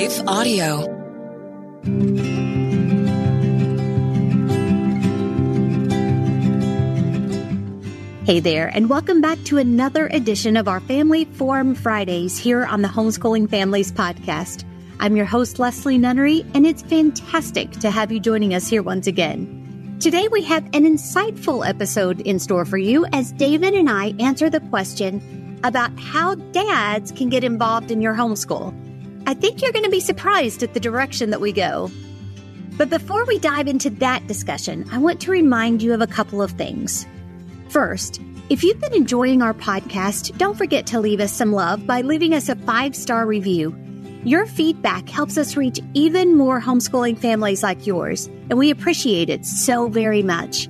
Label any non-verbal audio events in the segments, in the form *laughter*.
Life Audio. Hey there, and welcome back to another edition of our Family Forum Fridays here on the Homeschooling Families Podcast. I'm your host, Leslie Nunnery, and it's fantastic to have you joining us here once again. Today, we have an insightful episode in store for you as David and I answer the question about how dads can get involved in your homeschool. I think you're going to be surprised at the direction that we go. But before we dive into that discussion, I want to remind you of a couple of things. First, if you've been enjoying our podcast, don't forget to leave us some love by leaving us a five star review. Your feedback helps us reach even more homeschooling families like yours, and we appreciate it so very much.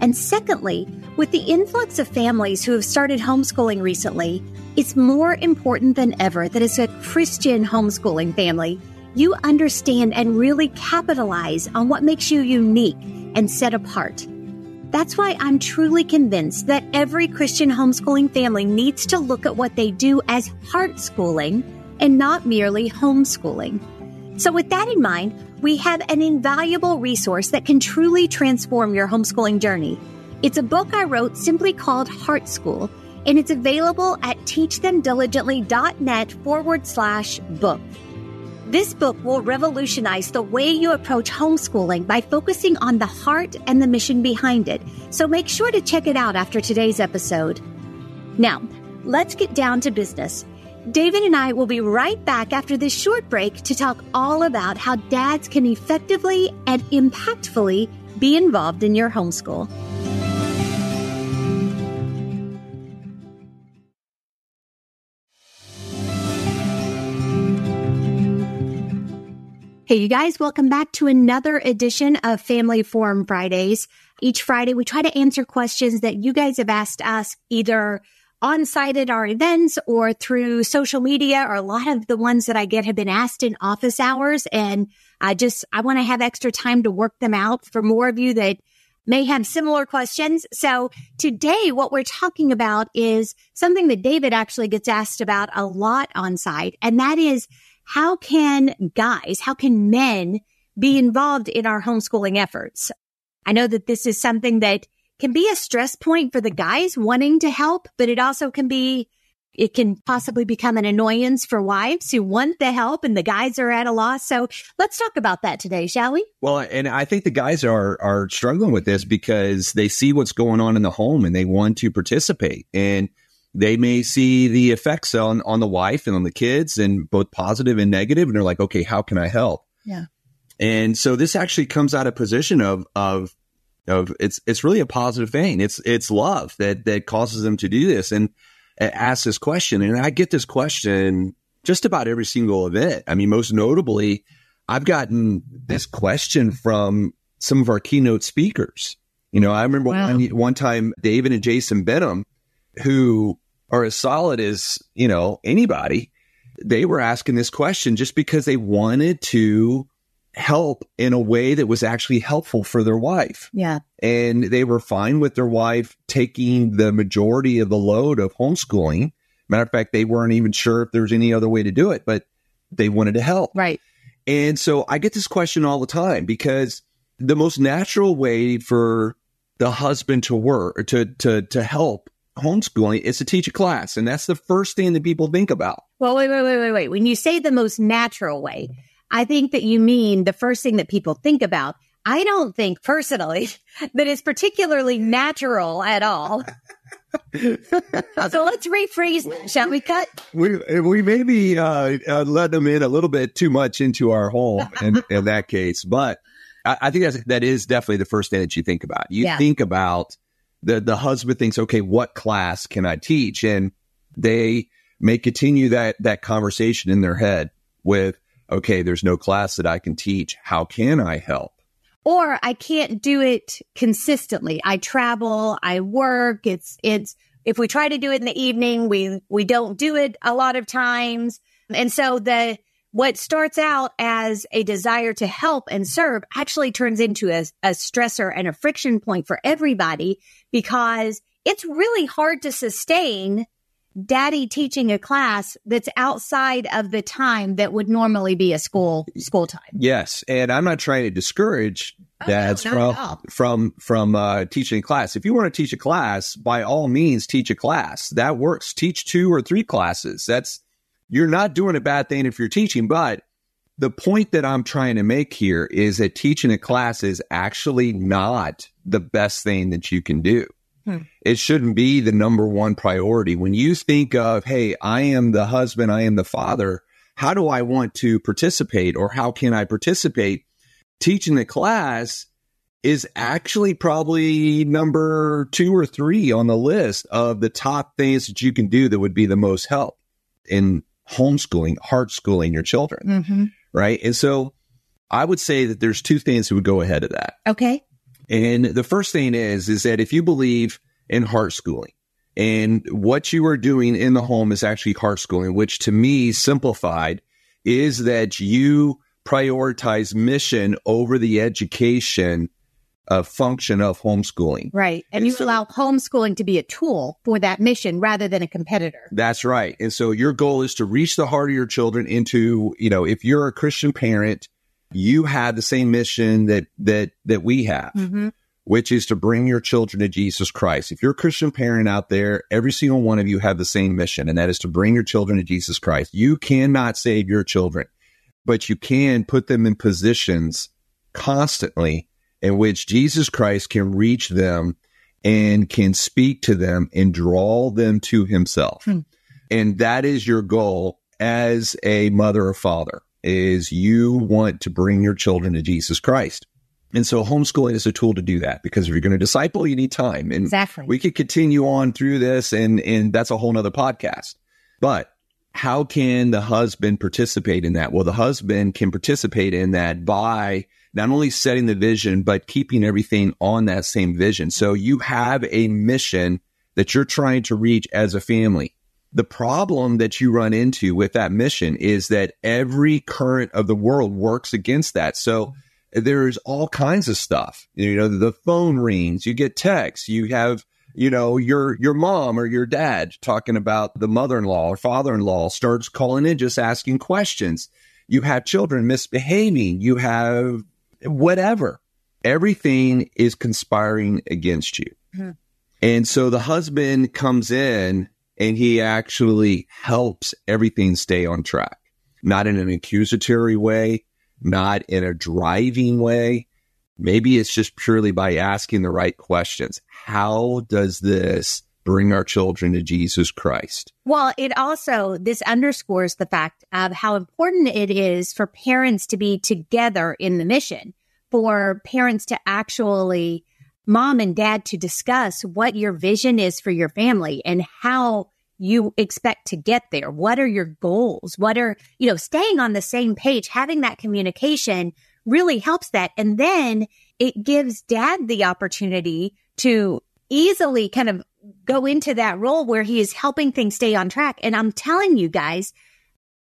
And secondly, with the influx of families who have started homeschooling recently, it's more important than ever that as a Christian homeschooling family, you understand and really capitalize on what makes you unique and set apart. That's why I'm truly convinced that every Christian homeschooling family needs to look at what they do as heart schooling and not merely homeschooling. So, with that in mind, we have an invaluable resource that can truly transform your homeschooling journey. It's a book I wrote simply called Heart School, and it's available at teachthemdiligently.net forward slash book. This book will revolutionize the way you approach homeschooling by focusing on the heart and the mission behind it. So make sure to check it out after today's episode. Now, let's get down to business. David and I will be right back after this short break to talk all about how dads can effectively and impactfully be involved in your homeschool. Hey, you guys, welcome back to another edition of Family Forum Fridays. Each Friday, we try to answer questions that you guys have asked us either on site at our events or through social media, or a lot of the ones that I get have been asked in office hours. And I just, I want to have extra time to work them out for more of you that may have similar questions. So today, what we're talking about is something that David actually gets asked about a lot on site. And that is, how can guys, how can men be involved in our homeschooling efforts? I know that this is something that can be a stress point for the guys wanting to help, but it also can be, it can possibly become an annoyance for wives who want the help and the guys are at a loss. So let's talk about that today, shall we? Well, and I think the guys are are struggling with this because they see what's going on in the home and they want to participate. And they may see the effects on on the wife and on the kids and both positive and negative and they're like okay how can i help? Yeah. And so this actually comes out of position of of of it's it's really a positive thing. It's it's love that that causes them to do this and uh, ask this question. And i get this question just about every single event. I mean most notably i've gotten this question from some of our keynote speakers. You know i remember wow. one, one time david and jason benham who are as solid as, you know, anybody, they were asking this question just because they wanted to help in a way that was actually helpful for their wife. Yeah. And they were fine with their wife taking the majority of the load of homeschooling. Matter of fact, they weren't even sure if there was any other way to do it, but they wanted to help. Right. And so I get this question all the time because the most natural way for the husband to work to to to help homeschooling is to teach a class. And that's the first thing that people think about. Well, wait, wait, wait, wait, wait. When you say the most natural way, I think that you mean the first thing that people think about. I don't think personally *laughs* that is particularly natural at all. *laughs* so let's rephrase, shall we cut? We we maybe uh, uh, let them in a little bit too much into our home in, in that case, but I, I, think that's, that is definitely the first thing that you think about. You yeah. think about the the husband thinks, okay, what class can I teach? And they may continue that that conversation in their head with, okay, there's no class that I can teach. How can I help? Or I can't do it consistently. I travel, I work. It's it's if we try to do it in the evening, we we don't do it a lot of times. And so the what starts out as a desire to help and serve actually turns into a, a stressor and a friction point for everybody because it's really hard to sustain daddy teaching a class that's outside of the time that would normally be a school school time. Yes, and I'm not trying to discourage dads Oh, no, from from from uh, teaching a class. If you want to teach a class, by all means, teach a class. That works. Teach two or three classes. That's you're not doing a bad thing if you're teaching. But the point that I'm trying to make here is that teaching a class is actually not the best thing that you can do. Hmm. It shouldn't be the number one priority. When you think of, hey, I am the husband, I am the father, how do I want to participate or how can I participate? Teaching the class is actually probably number two or three on the list of the top things that you can do that would be the most help in homeschooling, heart schooling your children. Mm-hmm. Right. And so I would say that there's two things that would go ahead of that. Okay. And the first thing is, is that if you believe in heart schooling and what you are doing in the home is actually heart schooling, which to me simplified is that you prioritize mission over the education uh, function of homeschooling. Right. And And you so- allow homeschooling to be a tool for that mission rather than a competitor. That's right. And so your goal is to reach the heart of your children into, you know, if you're a Christian parent, you have the same mission that that that we have. Mm-hmm. which is to bring your children to Jesus Christ. If you're a Christian parent out there, every single one of you have the same mission, and that is to bring your children to Jesus Christ. You cannot save your children, but you can put them in positions constantly in which Jesus Christ can reach them and can speak to them and draw them to himself. Hmm. And that is your goal as a mother or father is you want to bring your children to Jesus Christ. And so homeschooling is a tool to do that because if you're going to disciple, you need time. And Exactly. we could continue on through this and, and that's a whole nother podcast. But how can the husband participate in that? Well, the husband can participate in that by not only setting the vision, but keeping everything on that same vision. So you have a mission that you're trying to reach as a family. The problem that you run into with that mission is that every current of the world works against that. So there's all kinds of stuff. You know, the phone rings, you get texts, you have, you know, your your mom or your dad talking about the mother-in-law or father-in-law starts calling in just asking questions. You have children misbehaving, you have whatever. Everything is conspiring against you. Mhm. And so the husband comes in and he actually helps everything stay on track, not in an accusatory way, not in a driving way. Maybe it's just purely by asking the right questions. How does this bring our children to Jesus Christ? Well, it also, this underscores the fact of how important it is for parents to be together in the mission, for parents to actually, mom and dad to discuss what your vision is for your family and how you expect to get there. What are your goals? What are, you know, staying on the same page, having that communication really helps that. And then it gives dad the opportunity to easily kind of go into that role where he is helping things stay on track. And I'm telling you guys,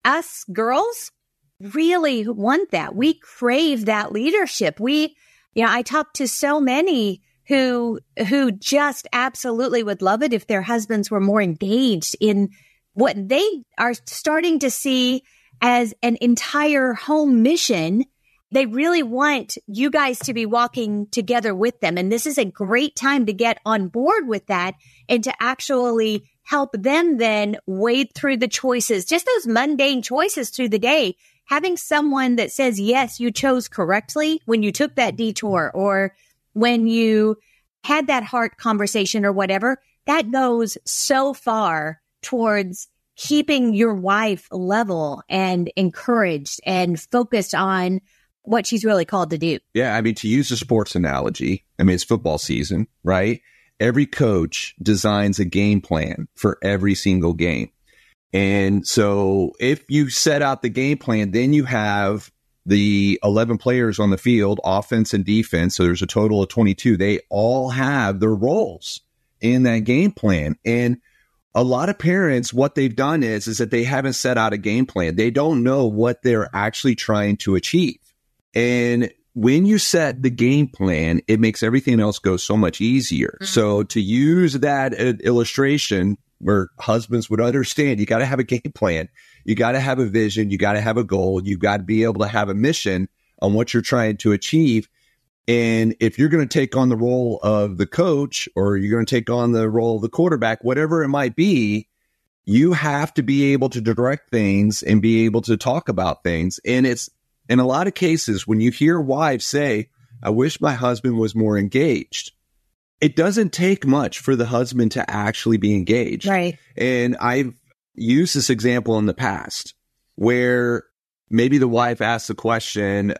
us girls really want that. We crave that leadership. We, you know, I talk to so many who, who just absolutely would love it if their husbands were more engaged in what they are starting to see as an entire home mission. They really want you guys to be walking together with them. And this is a great time to get on board with that and to actually help them then wade through the choices, just those mundane choices through the day. Having someone that says, yes, you chose correctly when you took that detour or when you had that heart conversation or whatever, that goes so far towards keeping your wife level and encouraged and focused on what she's really called to do. Yeah, I mean, to use a sports analogy, I mean, it's football season, right? Every coach designs a game plan for every single game. And so if you set out the game plan, then you have the 11 players on the field, offense and defense. So there's a total of 22. They all have their roles in that game plan. And a lot of parents, what they've done is, is that they haven't set out a game plan. They don't know what they're actually trying to achieve. And when you set the game plan, it makes everything else go so much easier. Mhm. So to use that uh, illustration where husbands would understand you got to have a game plan. You got to have a vision. You got to have a goal. You got to be able to have a mission on what you're trying to achieve. And if you're going to take on the role of the coach or you're going to take on the role of the quarterback, whatever it might be, you have to be able to direct things and be able to talk about things. And it's in a lot of cases when you hear wives say, I wish my husband was more engaged. It doesn't take much for the husband to actually be engaged. Right. And I've used this example in the past where maybe the wife asks the question,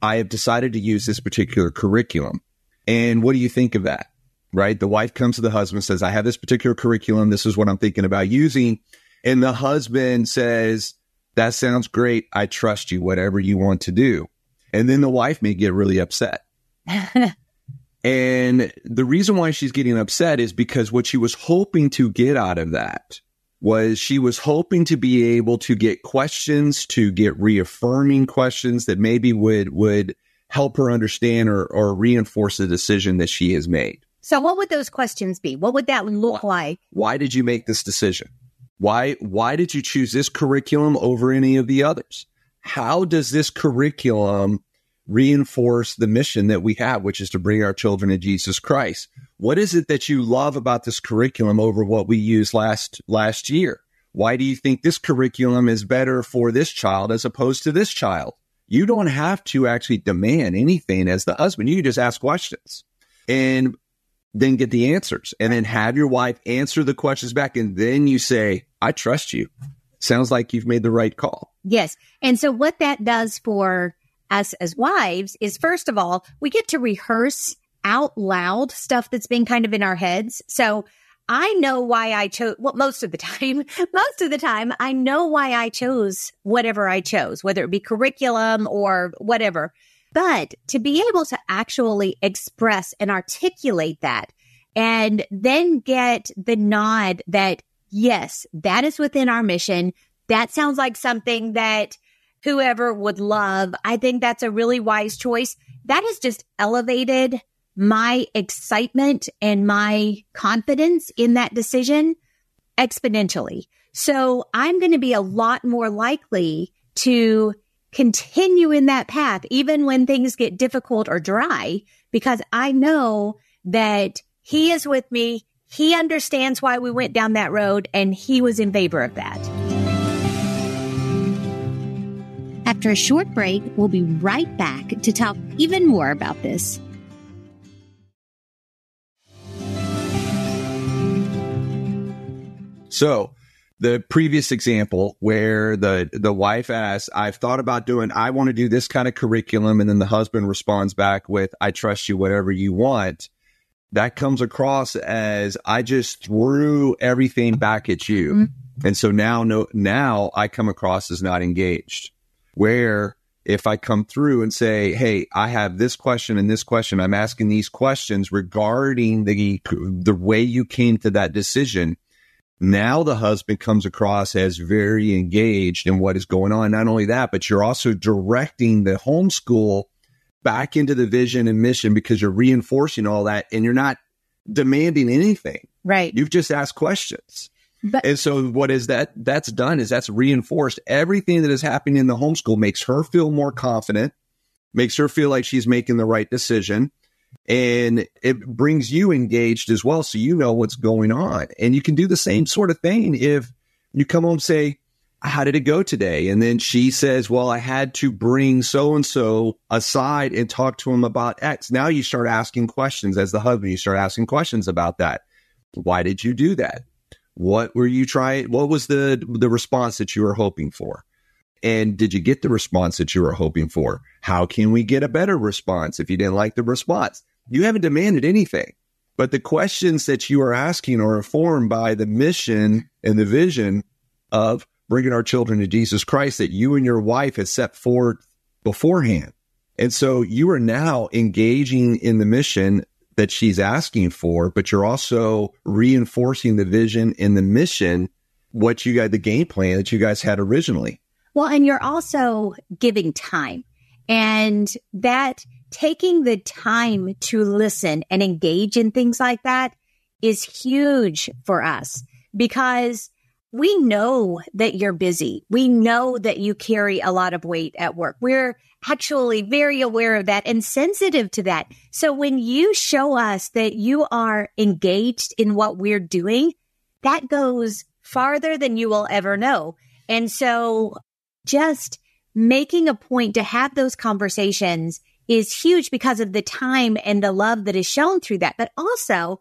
I have decided to use this particular curriculum. And what do you think of that? Right. The wife comes to the husband says, I have this particular curriculum. This is what I'm thinking about using. And the husband says, That sounds great. I trust you, whatever you want to do. And then the wife may get really upset. *laughs* and the reason why she's getting upset is because what she was hoping to get out of that was she was hoping to be able to get questions, to get reaffirming questions that maybe would would help her understand or, or reinforce the decision that she has made. So what would those questions be? What would that look like? Why did you make this decision? Why why did you choose this curriculum over any of the others? How does this curriculum reinforce the mission that we have, which is to bring our children to Jesus Christ? What is it that you love about this curriculum over what we used last last year? Why do you think this curriculum is better for this child as opposed to this child? You don't have to actually demand anything as the husband. You just ask questions and then get the answers and then have your wife answer the questions back. And then you say, I trust you. Sounds like you've made the right call. Yes. And so what that does for us as wives is first of all, we get to rehearse out loud stuff that's been kind of in our heads. So I know why I chose, well, most of the *laughs* time, most of the time, I know why I chose whatever I chose, whether it be curriculum or whatever. But to be able to actually express and articulate that and then get the nod that, yes, that is within our mission. That sounds like something that whoever would love. I think that's a really wise choice. That has just elevated my excitement and my confidence in that decision exponentially. So I'm going to be a lot more likely to continue in that path, even when things get difficult or dry, because I know that he is with me. He understands why we went down that road and he was in favor of that. After a short break, we'll be right back to talk even more about this. So the previous example where the the wife asks, "I've thought about doing. I want to do this kind of curriculum," and then the husband responds back with, "I trust you, whatever you want." That comes across as I just threw everything back at you, mm-hmm. and so now no now I come across as not engaged. Where if I come through and say, "Hey, I have this question and this question. I'm asking these questions regarding the the way you came to that decision." Now the husband comes across as very engaged in what is going on. Not only that, but you're also directing the homeschool back into the vision and mission because you're reinforcing all that and you're not demanding anything. Right. You've just asked questions. But, and so what is that that's done is that's reinforced everything that is happening in the homeschool makes her feel more confident, makes her feel like she's making the right decision and it brings you engaged as well so you know what's going on. And you can do the same sort of thing if you come home say how did it go today? And then she says well i had to bring so and so aside and talk to him about x. Now you start asking questions. As the husband you start asking questions about that. Why did you do that? What were you trying what was the the response that you were hoping for? And did you get the response that you were hoping for? How can we get a better response if you didn't like the response? You haven't demanded anything, but the questions that you are asking are informed by the mission and the vision of bringing our children to Jesus Christ that you and your wife had set forth beforehand. And so you are now engaging in the mission that she's asking for, but you're also reinforcing the vision and the mission, what you got, the game plan that you guys had originally. Well, and you're also giving time and that taking the time to listen and engage in things like that is huge for us because we know that you're busy. We know that you carry a lot of weight at work. We're actually very aware of that and sensitive to that. So when you show us that you are engaged in what we're doing, that goes farther than you will ever know. And so just making a point to have those conversations is huge because of the time and the love that is shown through that. But also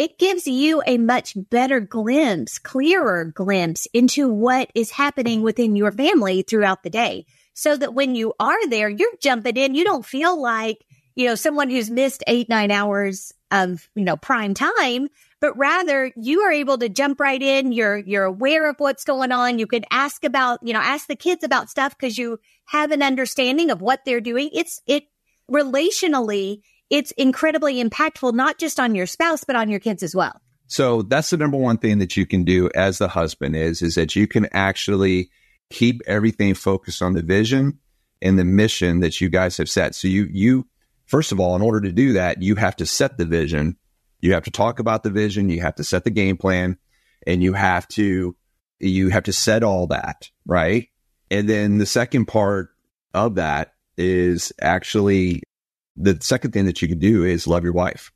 it gives you a much better glimpse, clearer glimpse into what is happening within your family throughout the day. So that when you are there, you're jumping in. You don't feel like, you know, someone who's missed eight, nine hours of, you know, prime time, but rather you are able to jump right in. You're, you're aware of what's going on. You can ask about, you know, ask the kids about stuff because you have an understanding of what they're doing. It's, it relationally, it's incredibly impactful, not just on your spouse, but on your kids as well. So that's the number one thing that you can do as the husband is, is that you can actually keep everything focused on the vision and the mission that you guys have set. So you, you, first of all, in order to do that, you have to set the vision. You have to talk about the vision. You have to set the game plan and you have to, you have to set all that, right? And then the second part of that is actually the second thing that you can do is love your wife.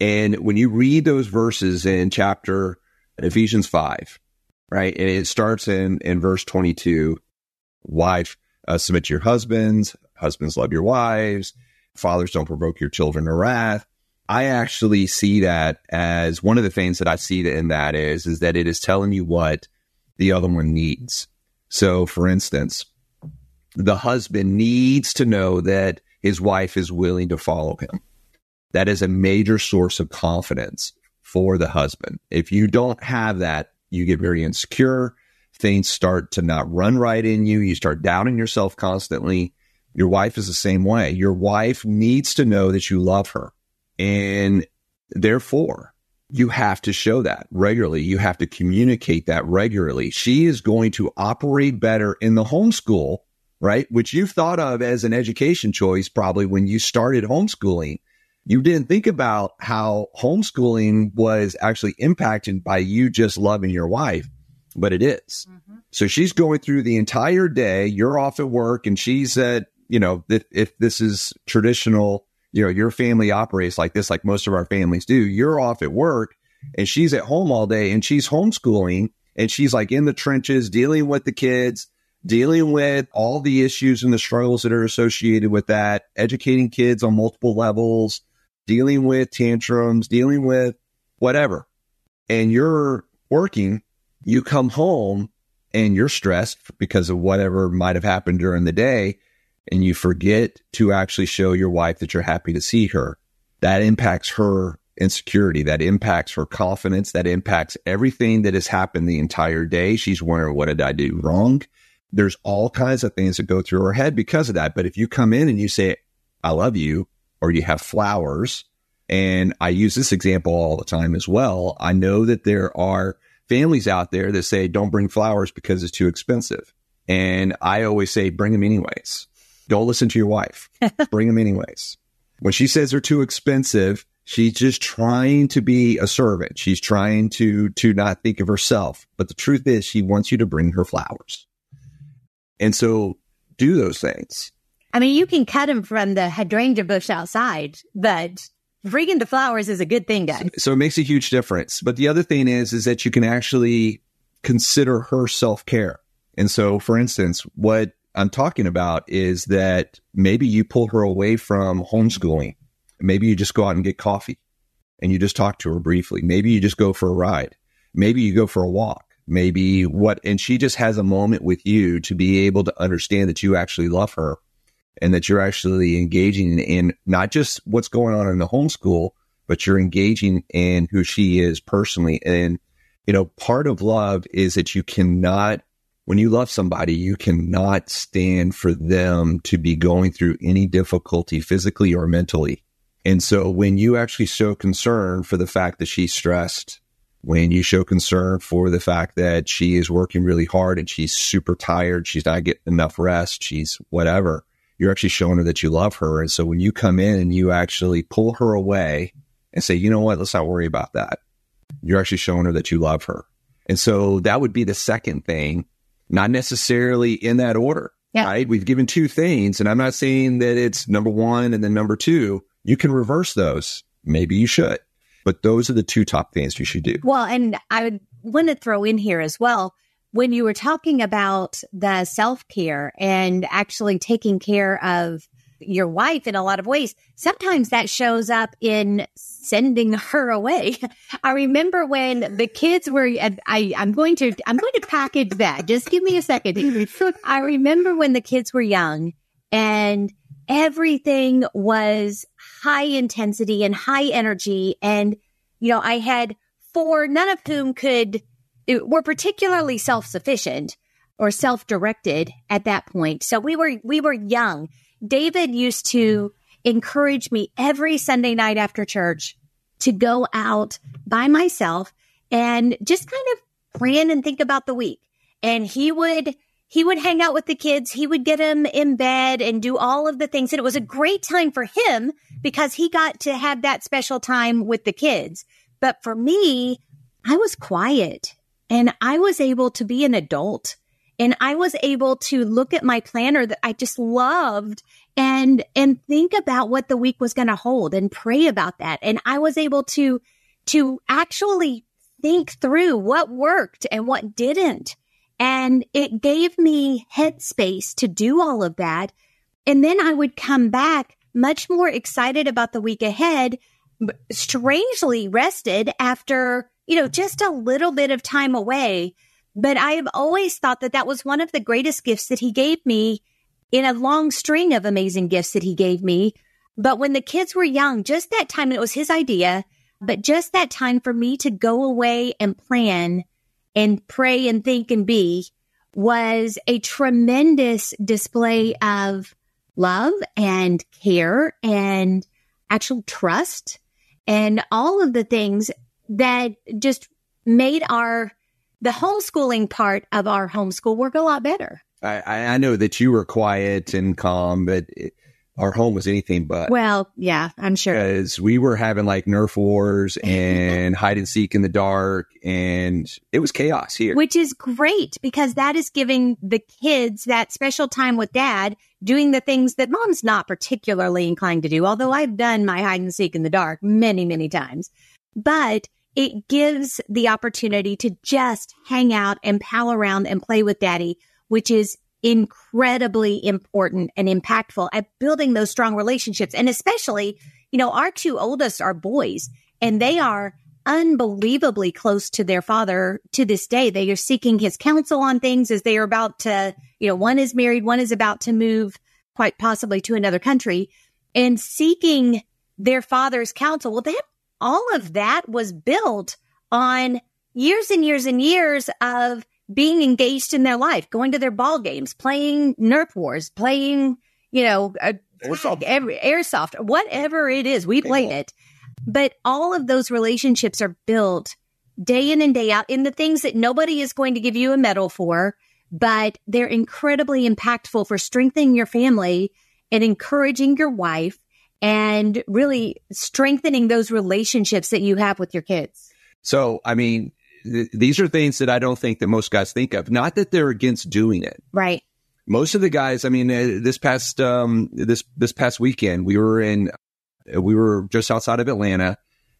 And when you read those verses in chapter Ephesians 5, right, and it starts in, in verse 22, wife, uh, submit to your husbands, husbands love your wives, fathers don't provoke your children to wrath. I actually see that as one of the things that I see in that is, is that it is telling you what the other one needs. So for instance, the husband needs to know that his wife is willing to follow him. That is a major source of confidence for the husband. If you don't have that, you get very insecure. Things start to not run right in you. You start doubting yourself constantly. Your wife is the same way. Your wife needs to know that you love her. And therefore, you have to show that regularly. You have to communicate that regularly. She is going to operate better in the homeschool right? Which you've thought of as an education choice probably when you started homeschooling. You didn't think about how homeschooling was actually impacted by you just loving your wife, but it is. Mm-hmm. So she's going through the entire day. You're off at work and she's at, you know, if, if this is traditional, you know, your family operates like this, like most of our families do. You're off at work and she's at home all day and she's homeschooling and she's like in the trenches dealing with the kids dealing with all the issues and the struggles that are associated with that, educating kids on multiple levels, dealing with tantrums, dealing with whatever. And you're working, you come home and you're stressed because of whatever might have happened during the day. And you forget to actually show your wife that you're happy to see her. That impacts her insecurity. That impacts her confidence. That impacts everything that has happened the entire day. She's wondering, what did I do wrong? There's all kinds of things that go through her head because of that. But if you come in and you say, I love you, or you have flowers, and I use this example all the time as well. I know that there are families out there that say, don't bring flowers because it's too expensive. And I always say, bring them anyways. Don't listen to your wife. *laughs* bring them anyways. When she says they're too expensive, she's just trying to be a servant. She's trying to, to not think of herself. But the truth is she wants you to bring her flowers. And so do those things. I mean, you can cut them from the hydrangea bush outside, but bringing the flowers is a good thing, guys. So, so it makes a huge difference. But the other thing is, is that you can actually consider her self care. And so, for instance, what I'm talking about is that maybe you pull her away from homeschooling. Maybe you just go out and get coffee and you just talk to her briefly. Maybe you just go for a ride. Maybe you go for a walk maybe what, and she just has a moment with you to be able to understand that you actually love her and that you're actually engaging in not just what's going on in the homeschool, but you're engaging in who she is personally. And, you know, part of love is that you cannot, when you love somebody, you cannot stand for them to be going through any difficulty physically or mentally. And so when you actually show concern for the fact that she's stressed when you show concern for the fact that she is working really hard and she's super tired, she's not getting enough rest, she's whatever, you're actually showing her that you love her. And so when you come in and you actually pull her away and say, you know what, let's not worry about that, you're actually showing her that you love her. And so that would be the second thing, not necessarily in that order. Yeah. Right. We've given two things, and I'm not saying that it's number one and then number two. You can reverse those. Maybe you should. But those are the two top things you should do. Well, and I would want to throw in here as well when you were talking about the self care and actually taking care of your wife in a lot of ways, sometimes that shows up in sending *laughs* her away. I remember when the kids were, I, I'm going to, I'm going to package that. Just give me a second. *laughs* I remember when the kids were young and everything was high intensity and high energy. And, you know, I had four, none of whom could, were particularly self sufficient or self directed at that point. So we were, we were young David used to encourage me every Sunday night after church to go out by myself and just kind of plan and think about the week. And he would, he would hang out with the kids. He would get them in bed and do all of the things. And it was a great time for him because he got to have that special time with the kids. But for me, I was quiet and I was able to be an adult and I was able to look at my planner that I just loved and, and think about what the week was going to hold and pray about that. And I was able to, to actually think through what worked and what didn't. And it gave me headspace to do all of that. And then I would come back much more excited about the week ahead, strangely rested after, you know, just a little bit of time away but I have always thought that that was one of the greatest gifts that he gave me in a long string of amazing gifts that he gave me. But when the kids were young, just that time, it was his idea, but just that time for me to go away and plan and pray and think and be was a tremendous display of love and care and actual trust and all of the things that just made our the homeschooling part of our homeschool work a lot better. I, I know that you were quiet and calm, but it, our home was anything but. Well, yeah, I'm sure. Because we were having like Nerf wars *laughs* and hide and seek in the dark, and it was chaos here. Which is great because that is giving the kids that special time with dad doing the things that mom's not particularly inclined to do. Although I've done my hide and seek in the dark many, many times. But it gives the opportunity to just hang out and pal around and play with daddy, which is incredibly important and impactful at building those strong relationships. And especially, you know, our two oldest are boys and they are unbelievably close to their father to this day. They are seeking his counsel on things as they are about to, you know, one is married, one is about to move quite possibly to another country and seeking their father's counsel. Well, that all of that was built on years and years and years of being engaged in their life, going to their ball games, playing Nerf wars, playing, you know, airsoft. Every, airsoft, whatever it is, we played it. But all of those relationships are built day in and day out in the things that nobody is going to give you a medal for, but they're incredibly impactful for strengthening your family and encouraging your wife and really strengthening those relationships that you have with your kids. So, I mean, th- these are things that I don't think that most guys think of. Not that they're against doing it. Right. Most of the guys, I mean, uh, this past um, this this past weekend, we were in, uh, we were just outside of Atlanta.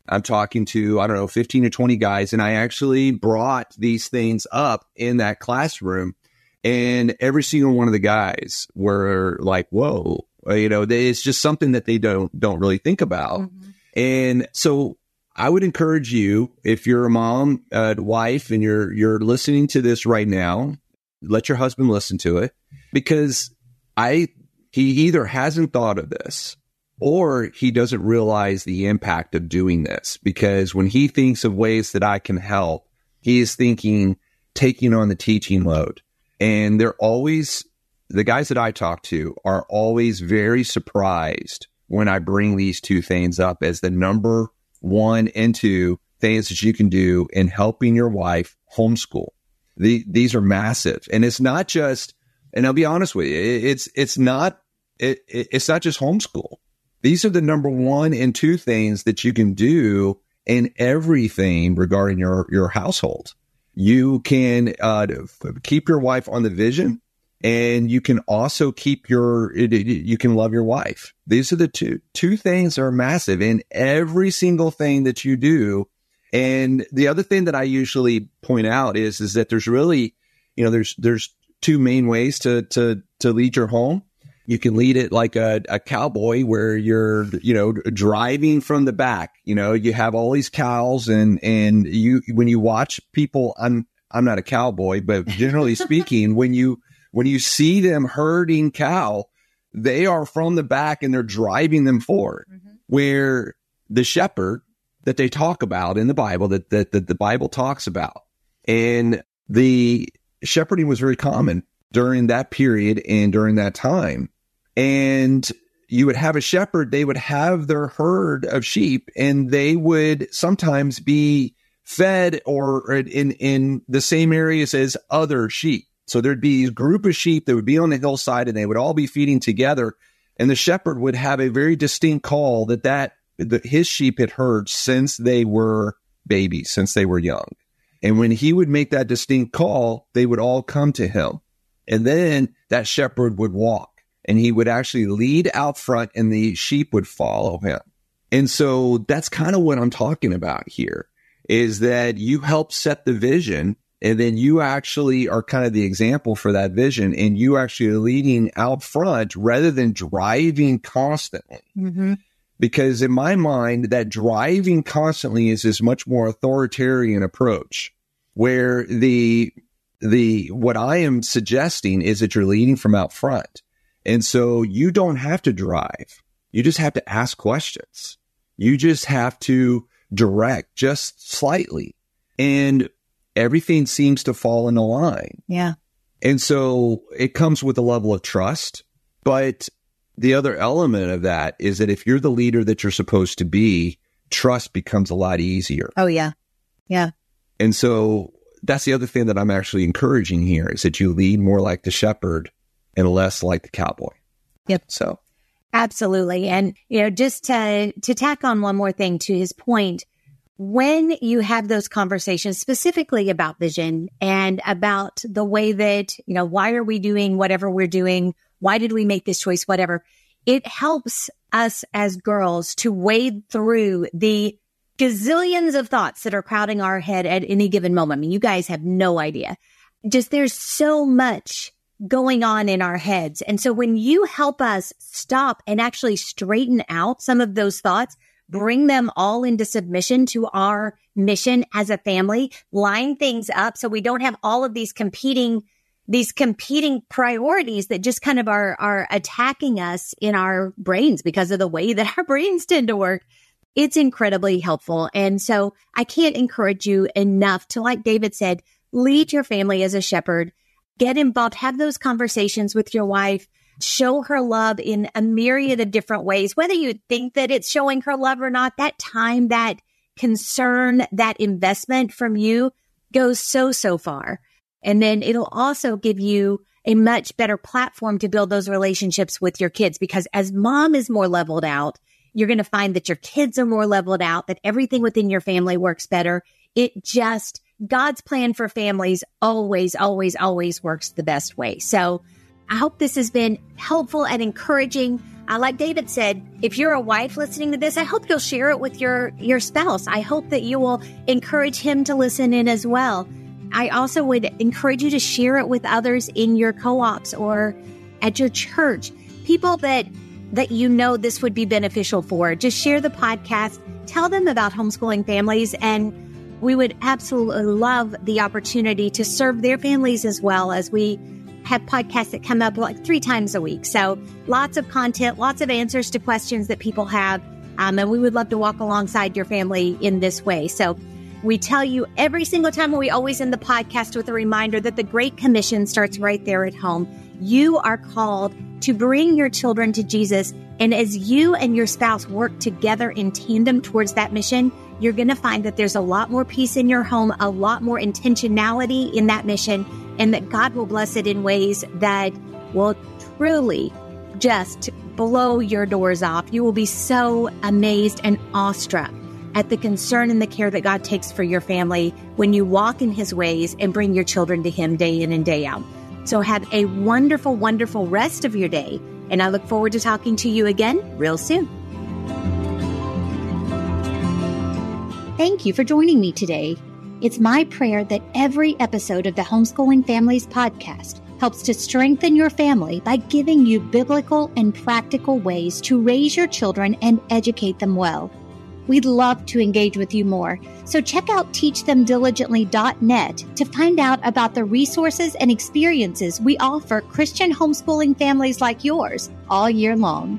I'm talking to I don't know 15 or 20 guys, and I actually brought these things up in that classroom, and every single one of the guys were like, "Whoa, you know, it's just something that they don't don't really think about. Mm-hmm. And so I would encourage you, if you're a mom, a wife, and you're you're listening to this right now, let your husband listen to it because I he either hasn't thought of this or he doesn't realize the impact of doing this because when he thinks of ways that I can help, he is thinking taking on the teaching load. And they're always the guys that I talk to are always very surprised when I bring these two things up as the number one and two things that you can do in helping your wife homeschool. The, these are massive. And it's not just, and I'll be honest with you, it's, it's not, it, it's not just homeschool. These are the number one and two things that you can do in everything regarding your, your household You can uh, keep your wife on the vision and you can also keep your you can love your wife. These are the two two things are massive in every single thing that you do. And the other thing that i usually point out is is that there's really you know there's there's two main ways to to to lead your home. You can lead it like a, a cowboy where you're you know driving from the back. You know you have all these cows and and you when you watch people i'm i'm not a cowboy but generally *laughs* speaking when you when you see them herding cow, they are from the back and they're driving them forward. Mm-hmm. Where the shepherd that they talk about in the Bible, that, that, that the Bible talks about, and the shepherding was very common during that period and during that time. And you would have a shepherd, they would have their herd of sheep, and they would sometimes be fed or in, in the same areas as other sheep. So there'd be a group of sheep that would be on the hillside and they would all be feeding together. And the shepherd would have a very distinct call that that, that his sheep had heard since they were babies, since they were young. And when he would make that distinct call, they would all come to him. And then that shepherd would walk and he would actually lead out front and the sheep would follow him. And so that's kind of what I'm talking about here is that you help set the vision and then you actually are kind of the example for that vision and you actually are leading out front rather than driving constantly. Mm-hmm. Because in my mind, that driving constantly is this much more authoritarian approach where the, the, what I am suggesting is that you're leading from out front. And so you don't have to drive. You just have to ask questions. You just have to direct just slightly. And everything seems to fall in a line. Yeah. And so it comes with a level of trust. But the other element of that is that if you're the leader that you're supposed to be, trust becomes a lot easier. Oh, yeah. Yeah. And so that's the other thing that I'm actually encouraging here is that you lead more like the shepherd and less like the cowboy. Yep. So absolutely. And, you know, just to, to tack on one more thing to his point, when you have those conversations specifically about vision and about the way that, you know, why are we doing whatever we're doing? Why did we make this choice? Whatever. It helps us as girls to wade through the gazillions of thoughts that are crowding our head at any given moment. I mean, you guys have no idea. Just there's so much going on in our heads. And so when you help us stop and actually straighten out some of those thoughts, bring them all into submission to our mission as a family, line things up so we don't have all of these competing these competing priorities that just kind of are are attacking us in our brains because of the way that our brains tend to work. It's incredibly helpful. And so I can't encourage you enough to like David said, lead your family as a shepherd, get involved, have those conversations with your wife, show her love in a myriad of different ways, whether you think that it's showing her love or not, that time, that concern, that investment from you goes so, so far. And then it'll also give you a much better platform to build those relationships with your kids because as mom is more leveled out, you're going to find that your kids are more leveled out, that everything within your family works better. It just, God's plan for families always, always, always works the best way. So I hope this has been helpful and encouraging. Uh, like David said, if you're a wife listening to this, I hope you'll share it with your, your spouse. I hope that you will encourage him to listen in as well. I also would encourage you to share it with others in your co-ops or at your church, people that that you know this would be beneficial for. Just share the podcast, tell them about homeschooling families and we would absolutely love the opportunity to serve their families as well as we have podcasts that come up like three times a week. So lots of content, lots of answers to questions that people have. Um, and we would love to walk alongside your family in this way. So we tell you every single time, we always end the podcast with a reminder that the Great Commission starts right there at home. You are called to bring your children to Jesus. And as you and your spouse work together in tandem towards that mission, you're going to find that there's a lot more peace in your home, a lot more intentionality in that mission, and that God will bless it in ways that will truly just blow your doors off. You will be so amazed and awestruck at the concern and the care that God takes for your family when you walk in His ways and bring your children to Him day in and day out. So have a wonderful, wonderful rest of your day. And I look forward to talking to you again real soon. Thank you for joining me today. It's my prayer that every episode of the Homeschooling Families podcast helps to strengthen your family by giving you biblical and practical ways to raise your children and educate them well. We'd love to engage with you more, so check out teachthemdiligently.net to find out about the resources and experiences we offer Christian homeschooling families like yours all year long.